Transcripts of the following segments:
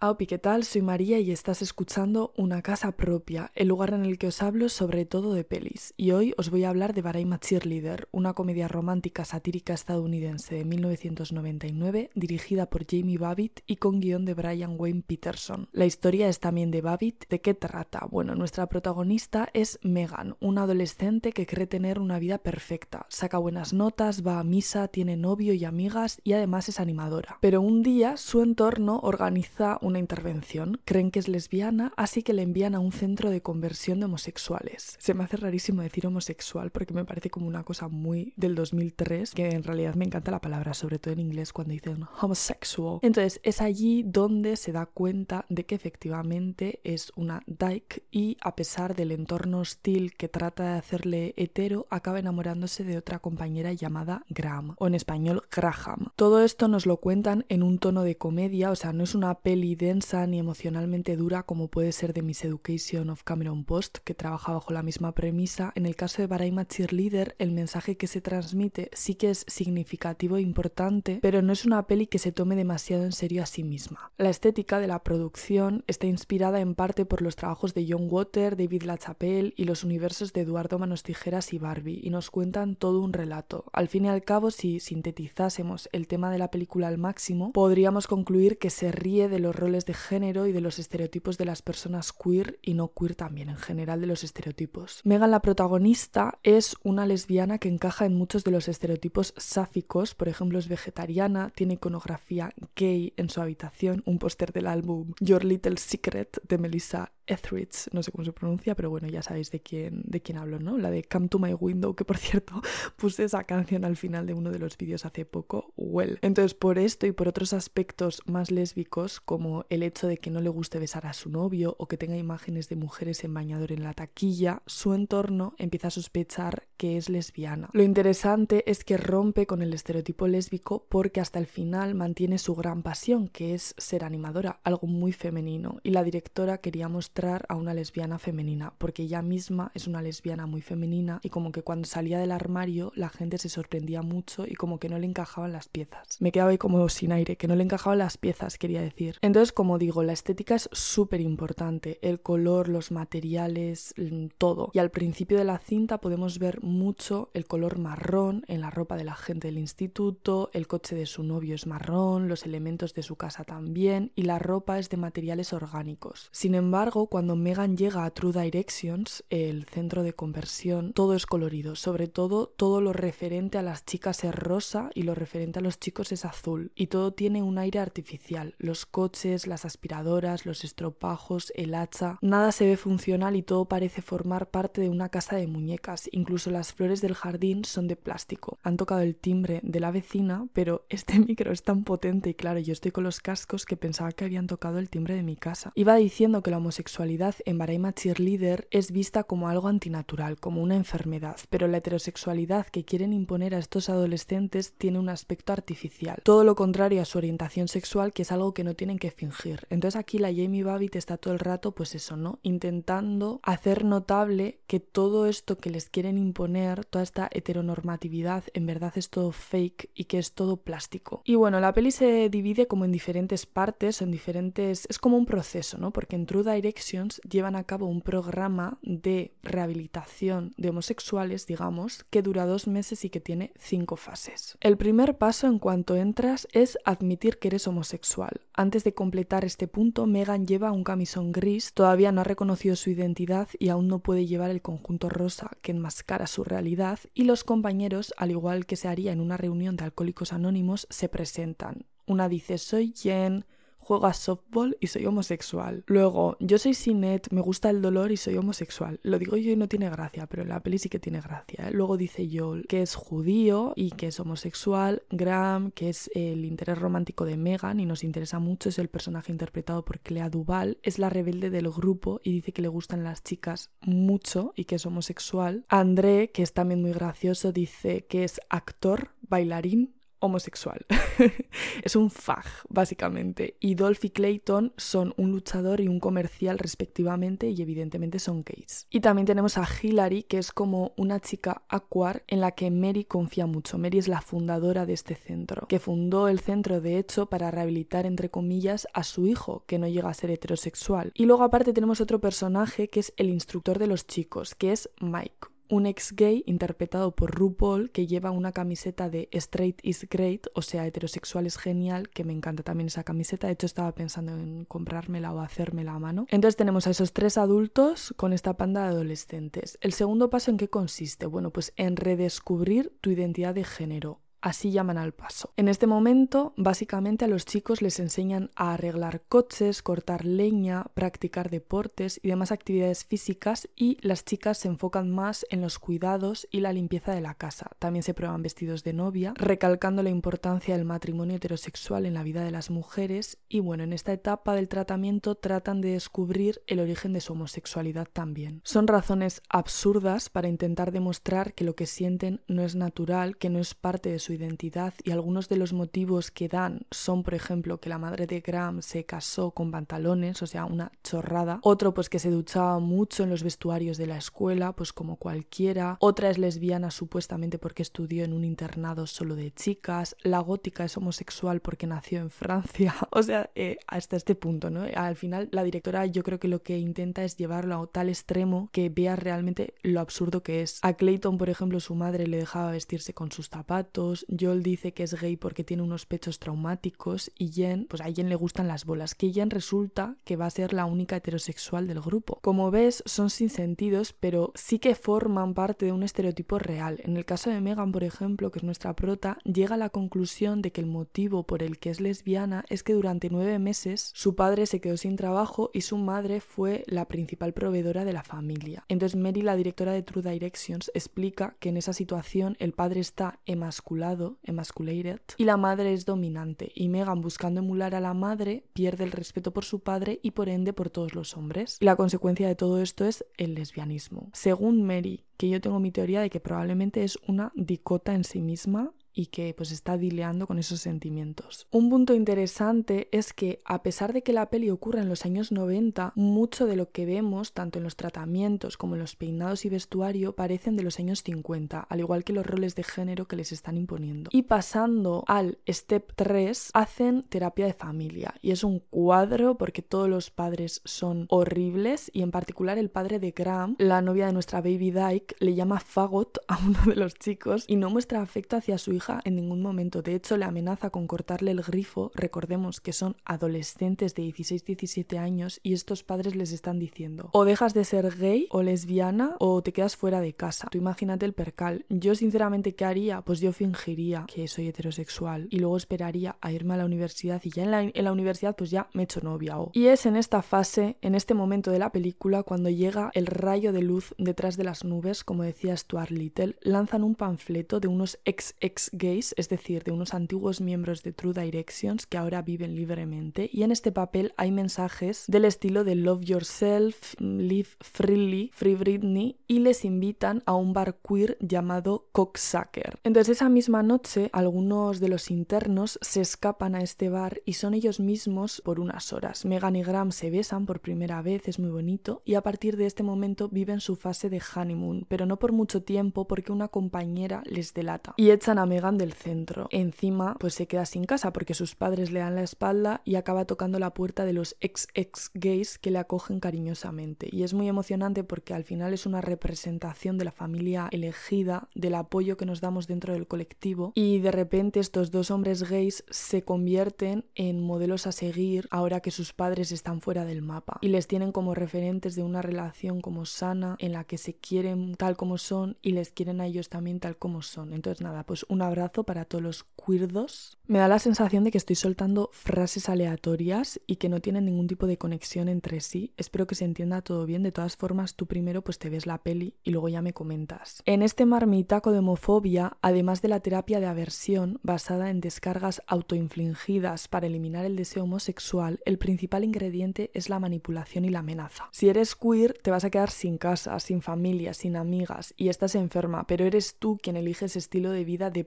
Aupi, ¿qué tal? Soy María y estás escuchando Una Casa Propia, el lugar en el que os hablo sobre todo de pelis. Y hoy os voy a hablar de Baraima Cheerleader, una comedia romántica satírica estadounidense de 1999, dirigida por Jamie Babbitt y con guion de Brian Wayne Peterson. La historia es también de Babbitt. ¿De qué trata? Bueno, nuestra protagonista es Megan, una adolescente que cree tener una vida perfecta. Saca buenas notas, va a misa, tiene novio y amigas y además es animadora. Pero un día su entorno organiza una intervención, creen que es lesbiana, así que le envían a un centro de conversión de homosexuales. Se me hace rarísimo decir homosexual porque me parece como una cosa muy del 2003, que en realidad me encanta la palabra, sobre todo en inglés cuando dicen homosexual. Entonces es allí donde se da cuenta de que efectivamente es una dyke y a pesar del entorno hostil que trata de hacerle hetero, acaba enamorándose de otra compañera llamada Graham, o en español Graham. Todo esto nos lo cuentan en un tono de comedia, o sea, no es una peli densa ni emocionalmente dura como puede ser de Miss Education of Cameron Post, que trabaja bajo la misma premisa. En el caso de Baraima Cheerleader, el mensaje que se transmite sí que es significativo e importante, pero no es una peli que se tome demasiado en serio a sí misma. La estética de la producción está inspirada en parte por los trabajos de John Water, David LaChapelle y los universos de Eduardo Manos Tijeras y Barbie, y nos cuentan todo un relato. Al fin y al cabo, si sintetizásemos el tema de la película al máximo, podríamos concluir que se ríe de los roles de género y de los estereotipos de las personas queer y no queer también, en general de los estereotipos. Megan, la protagonista, es una lesbiana que encaja en muchos de los estereotipos sáficos, por ejemplo es vegetariana, tiene iconografía gay en su habitación, un póster del álbum Your Little Secret de Melissa Etheridge, no sé cómo se pronuncia, pero bueno, ya sabéis de quién, de quién hablo, ¿no? La de Come to My Window, que por cierto puse esa canción al final de uno de los vídeos hace poco, well. Entonces, por esto y por otros aspectos más lésbicos, como el hecho de que no le guste besar a su novio o que tenga imágenes de mujeres en bañador en la taquilla, su entorno empieza a sospechar que es lesbiana. Lo interesante es que rompe con el estereotipo lésbico porque hasta el final mantiene su gran pasión, que es ser animadora, algo muy femenino, y la directora quería mostrar a una lesbiana femenina, porque ella misma es una lesbiana muy femenina y como que cuando salía del armario la gente se sorprendía mucho y como que no le encajaban las piezas. Me quedaba ahí como sin aire, que no le encajaban las piezas, quería decir. Entonces, como digo, la estética es súper importante, el color, los materiales, todo. Y al principio de la cinta podemos ver mucho el color marrón en la ropa de la gente del instituto, el coche de su novio es marrón, los elementos de su casa también y la ropa es de materiales orgánicos. Sin embargo, cuando Megan llega a True Directions, el centro de conversión, todo es colorido, sobre todo todo lo referente a las chicas es rosa y lo referente a los chicos es azul y todo tiene un aire artificial. Los coches, las aspiradoras, los estropajos, el hacha, nada se ve funcional y todo parece formar parte de una casa de muñecas, incluso las flores del jardín son de plástico. Han tocado el timbre de la vecina, pero este micro es tan potente y claro, yo estoy con los cascos que pensaba que habían tocado el timbre de mi casa. Iba diciendo que la homosexualidad en Baraima Cheerleader es vista como algo antinatural, como una enfermedad, pero la heterosexualidad que quieren imponer a estos adolescentes tiene un aspecto artificial, todo lo contrario a su orientación sexual, que es algo que no tienen que fingir. Entonces aquí la Jamie Babbitt está todo el rato, pues eso, ¿no? Intentando hacer notable que todo esto que les quieren imponer, toda esta heteronormatividad, en verdad es todo fake y que es todo plástico. Y bueno, la peli se divide como en diferentes partes, en diferentes... es como un proceso, ¿no? Porque en True Directions llevan a cabo un programa de rehabilitación de homosexuales, digamos, que dura dos meses y que tiene cinco fases. El primer paso en cuanto entras es admitir que eres homosexual. Antes de completar este punto, Megan lleva un camisón gris, todavía no ha reconocido su identidad y aún no puede llevar el conjunto rosa que enmascara su realidad y los compañeros, al igual que se haría en una reunión de alcohólicos anónimos, se presentan. Una dice soy Jen, juega softball y soy homosexual. Luego, yo soy Sinet, me gusta el dolor y soy homosexual. Lo digo yo y no tiene gracia, pero la peli sí que tiene gracia. ¿eh? Luego dice Joel, que es judío y que es homosexual. Graham, que es el interés romántico de Megan y nos interesa mucho, es el personaje interpretado por Clea Duval. Es la rebelde del grupo y dice que le gustan las chicas mucho y que es homosexual. André, que es también muy gracioso, dice que es actor, bailarín homosexual. es un fag, básicamente. Y Dolph y Clayton son un luchador y un comercial respectivamente y evidentemente son gays. Y también tenemos a Hillary, que es como una chica aquar en la que Mary confía mucho. Mary es la fundadora de este centro, que fundó el centro de hecho para rehabilitar entre comillas a su hijo, que no llega a ser heterosexual. Y luego aparte tenemos otro personaje que es el instructor de los chicos, que es Mike un ex gay interpretado por RuPaul que lleva una camiseta de Straight is Great, o sea, heterosexual es genial, que me encanta también esa camiseta. De hecho, estaba pensando en comprármela o hacérmela a mano. Entonces tenemos a esos tres adultos con esta panda de adolescentes. El segundo paso en qué consiste? Bueno, pues en redescubrir tu identidad de género Así llaman al paso. En este momento, básicamente a los chicos les enseñan a arreglar coches, cortar leña, practicar deportes y demás actividades físicas y las chicas se enfocan más en los cuidados y la limpieza de la casa. También se prueban vestidos de novia, recalcando la importancia del matrimonio heterosexual en la vida de las mujeres y bueno, en esta etapa del tratamiento tratan de descubrir el origen de su homosexualidad también. Son razones absurdas para intentar demostrar que lo que sienten no es natural, que no es parte de su identidad y algunos de los motivos que dan son, por ejemplo, que la madre de Graham se casó con pantalones, o sea, una chorrada. Otro, pues que se duchaba mucho en los vestuarios de la escuela, pues como cualquiera. Otra es lesbiana supuestamente porque estudió en un internado solo de chicas. La gótica es homosexual porque nació en Francia. O sea, eh, hasta este punto, ¿no? Al final, la directora yo creo que lo que intenta es llevarlo a tal extremo que vea realmente lo absurdo que es. A Clayton, por ejemplo, su madre le dejaba vestirse con sus zapatos, Joel dice que es gay porque tiene unos pechos traumáticos y Jen, pues a Jen le gustan las bolas, que Jen resulta que va a ser la única heterosexual del grupo. Como ves, son sin sentidos, pero sí que forman parte de un estereotipo real. En el caso de Megan, por ejemplo, que es nuestra prota, llega a la conclusión de que el motivo por el que es lesbiana es que durante nueve meses su padre se quedó sin trabajo y su madre fue la principal proveedora de la familia. Entonces Mary, la directora de True Directions, explica que en esa situación el padre está emasculado emasculated, y la madre es dominante, y Megan buscando emular a la madre pierde el respeto por su padre y por ende por todos los hombres. Y la consecuencia de todo esto es el lesbianismo. Según Mary, que yo tengo mi teoría de que probablemente es una dicota en sí misma y que pues está dileando con esos sentimientos. Un punto interesante es que a pesar de que la peli ocurre en los años 90, mucho de lo que vemos, tanto en los tratamientos como en los peinados y vestuario, parecen de los años 50, al igual que los roles de género que les están imponiendo. Y pasando al step 3, hacen terapia de familia y es un cuadro porque todos los padres son horribles y en particular el padre de Graham, la novia de nuestra baby Dyke, le llama fagot a uno de los chicos y no muestra afecto hacia su en ningún momento. De hecho, le amenaza con cortarle el grifo. Recordemos que son adolescentes de 16-17 años y estos padres les están diciendo o dejas de ser gay o lesbiana o te quedas fuera de casa. Tú imagínate el percal. Yo sinceramente, ¿qué haría? Pues yo fingiría que soy heterosexual y luego esperaría a irme a la universidad y ya en la, universidad pues ya me echo novia. O... Y es en esta fase, en este momento de la película, cuando llega el rayo de luz detrás de las nubes, como decía Stuart Little, lanzan un panfleto de unos ex ex gays, es decir, de unos antiguos miembros de True Directions que ahora viven libremente, y en este papel hay mensajes del estilo de Love Yourself, Live Freely, Free Britney, y les invitan a un bar queer llamado Cocksucker. Entonces esa misma noche, algunos de los internos se escapan a este bar y son ellos mismos por unas horas. Megan y Graham se besan por primera vez, es muy bonito, y a partir de este momento viven su fase de honeymoon, pero no por mucho tiempo porque una compañera les delata y echan a del centro. Encima, pues se queda sin casa porque sus padres le dan la espalda y acaba tocando la puerta de los ex ex gays que le acogen cariñosamente. Y es muy emocionante porque al final es una representación de la familia elegida, del apoyo que nos damos dentro del colectivo. Y de repente estos dos hombres gays se convierten en modelos a seguir ahora que sus padres están fuera del mapa. Y les tienen como referentes de una relación como sana en la que se quieren tal como son y les quieren a ellos también tal como son. Entonces nada, pues un abrazo para todos los cuirdos. Me da la sensación de que estoy soltando frases aleatorias y que no tienen ningún tipo de conexión entre sí. Espero que se entienda todo bien. De todas formas, tú primero pues te ves la peli y luego ya me comentas. En este marmitaco de homofobia, además de la terapia de aversión basada en descargas autoinfligidas para eliminar el deseo homosexual, el principal ingrediente es la manipulación y la amenaza. Si eres queer, te vas a quedar sin casa, sin familia, sin amigas y estás enferma, pero eres tú quien elige ese estilo de vida de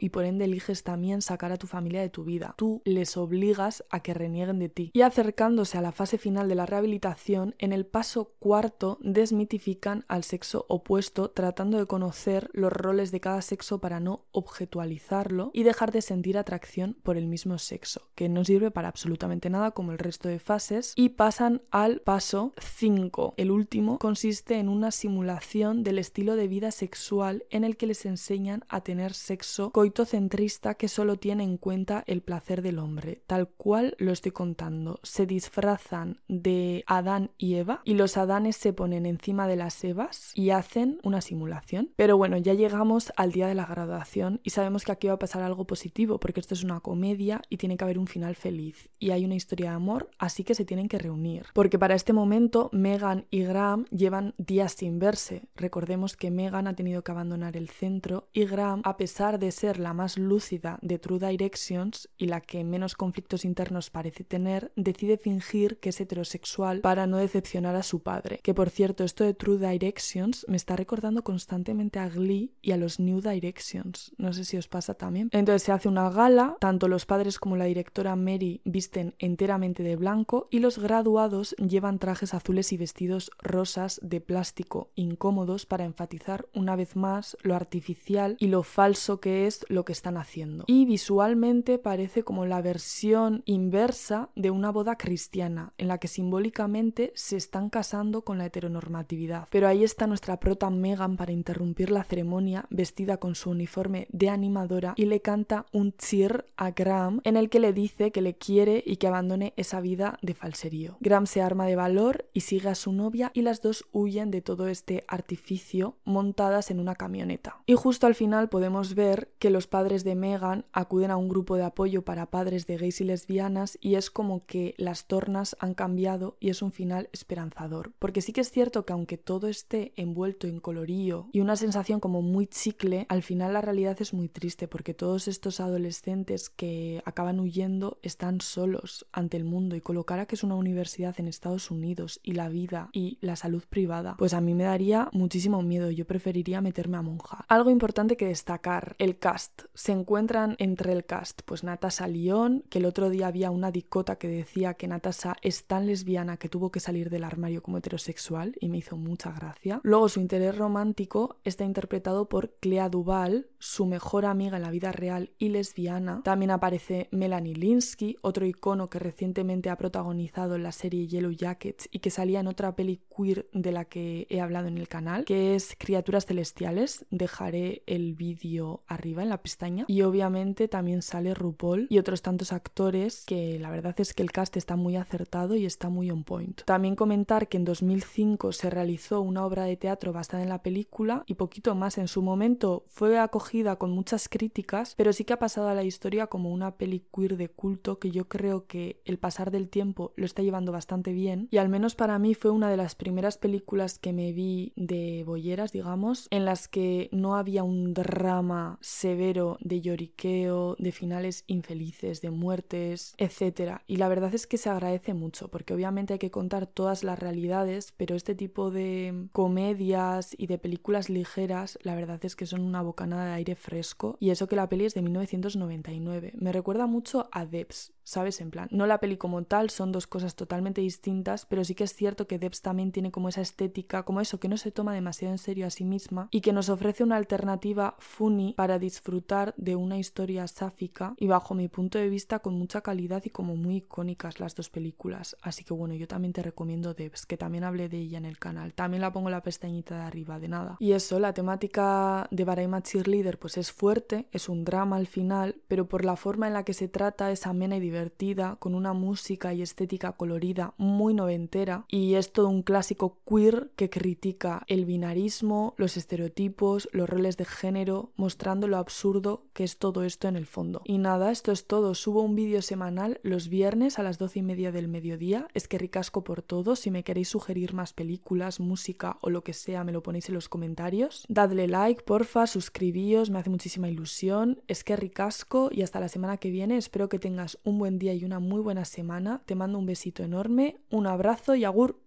y por ende eliges también sacar a tu familia de tu vida. Tú les obligas a que renieguen de ti. Y acercándose a la fase final de la rehabilitación, en el paso cuarto desmitifican al sexo opuesto tratando de conocer los roles de cada sexo para no objetualizarlo y dejar de sentir atracción por el mismo sexo, que no sirve para absolutamente nada como el resto de fases, y pasan al paso 5. El último consiste en una simulación del estilo de vida sexual en el que les enseñan a tener sexo coitocentrista que solo tiene en cuenta el placer del hombre, tal cual lo estoy contando. Se disfrazan de Adán y Eva y los Adanes se ponen encima de las Evas y hacen una simulación. Pero bueno, ya llegamos al día de la graduación y sabemos que aquí va a pasar algo positivo porque esto es una comedia y tiene que haber un final feliz y hay una historia de amor, así que se tienen que reunir. Porque para este momento Megan y Graham llevan días sin verse. Recordemos que Megan ha tenido que abandonar el centro y Graham, a pesar de ser la más lúcida de True Directions y la que menos conflictos internos parece tener, decide fingir que es heterosexual para no decepcionar a su padre. Que por cierto, esto de True Directions me está recordando constantemente a Glee y a los New Directions. No sé si os pasa también. Entonces se hace una gala, tanto los padres como la directora Mary visten enteramente de blanco y los graduados llevan trajes azules y vestidos rosas de plástico incómodos para enfatizar una vez más lo artificial y lo falso que es lo que están haciendo. Y visualmente parece como la versión inversa de una boda cristiana, en la que simbólicamente se están casando con la heteronormatividad. Pero ahí está nuestra prota Megan para interrumpir la ceremonia vestida con su uniforme de animadora y le canta un cheer a Graham en el que le dice que le quiere y que abandone esa vida de falserío. Graham se arma de valor y sigue a su novia y las dos huyen de todo este artificio montadas en una camioneta. Y justo al final podemos ver que los padres de Megan acuden a un grupo de apoyo para padres de gays y lesbianas y es como que las tornas han cambiado y es un final esperanzador. Porque sí que es cierto que aunque todo esté envuelto en colorío y una sensación como muy chicle, al final la realidad es muy triste porque todos estos adolescentes que acaban huyendo están solos ante el mundo y colocar a que es una universidad en Estados Unidos y la vida y la salud privada, pues a mí me daría muchísimo miedo, yo preferiría meterme a monja. Algo importante que destacar, el cast. Se encuentran entre el cast, pues Natasha Lyon, que el otro día había una dicota que decía que Natasha es tan lesbiana que tuvo que salir del armario como heterosexual y me hizo mucha gracia. Luego su interés romántico está interpretado por Clea Duval, su mejor amiga en la vida real y lesbiana. También aparece Melanie Linsky, otro icono que recientemente ha protagonizado en la serie Yellow Jackets y que salía en otra peli queer de la que he hablado en el canal, que es Criaturas Celestiales. Dejaré el vídeo arriba en la pestaña. Y obviamente también sale RuPaul y otros tantos actores que la verdad es que el cast está muy acertado y está muy on point. También comentar que en 2005 se realizó una obra de teatro basada en la película y poquito más en su momento fue acogida con muchas críticas, pero sí que ha pasado a la historia como una peli queer de culto que yo creo que el pasar del tiempo lo está llevando bastante bien y al menos para mí fue una de las primeras películas que me vi de bolleras, digamos, en las que no había un drama severo de lloriqueo, de finales infelices, de muertes, etc. Y la verdad es que se agradece mucho porque obviamente hay que contar todas las realidades, pero este tipo de comedias y de películas ligeras, la verdad es que son una bocanada de aire fresco y eso que la peli es de 1999. Me recuerda mucho a Debs, ¿sabes? En plan, no la peli como tal, son dos cosas totalmente distintas, pero sí que es cierto que Debs también tiene como esa estética, como eso, que no se toma demasiado en serio a sí misma y que nos ofrece una alternativa funny para disfrutar de una historia sáfica y bajo mi punto de vista con mucha calidad y como muy icónicas las dos películas. Así que bueno, yo también te recomiendo Debs, que también hablé de ella en el canal. También la pongo la pestañita de arriba, de nada. Y eso, la temática de Baraima Cheerleader pues es fuerte, es un drama al final, pero por la forma en la que se trata es amena y divertida con una música y estética colorida muy noventera y es todo un clásico queer que critica el binarismo, los estereotipos, los roles de género, mostrando lo absurdo que es todo esto en el fondo. Y nada, esto es todo. Subo un vídeo semanal los viernes a las doce y media del mediodía. Es que ricasco por todo. Si me queréis sugerir más películas, música o lo que sea, me lo ponéis en los comentarios. Dadle like, porfa, suscribíos, me hace muchísima ilusión. Es que ricasco y hasta la semana que viene. Espero que tengas un día y una muy buena semana. Te mando un besito enorme, un abrazo y agur.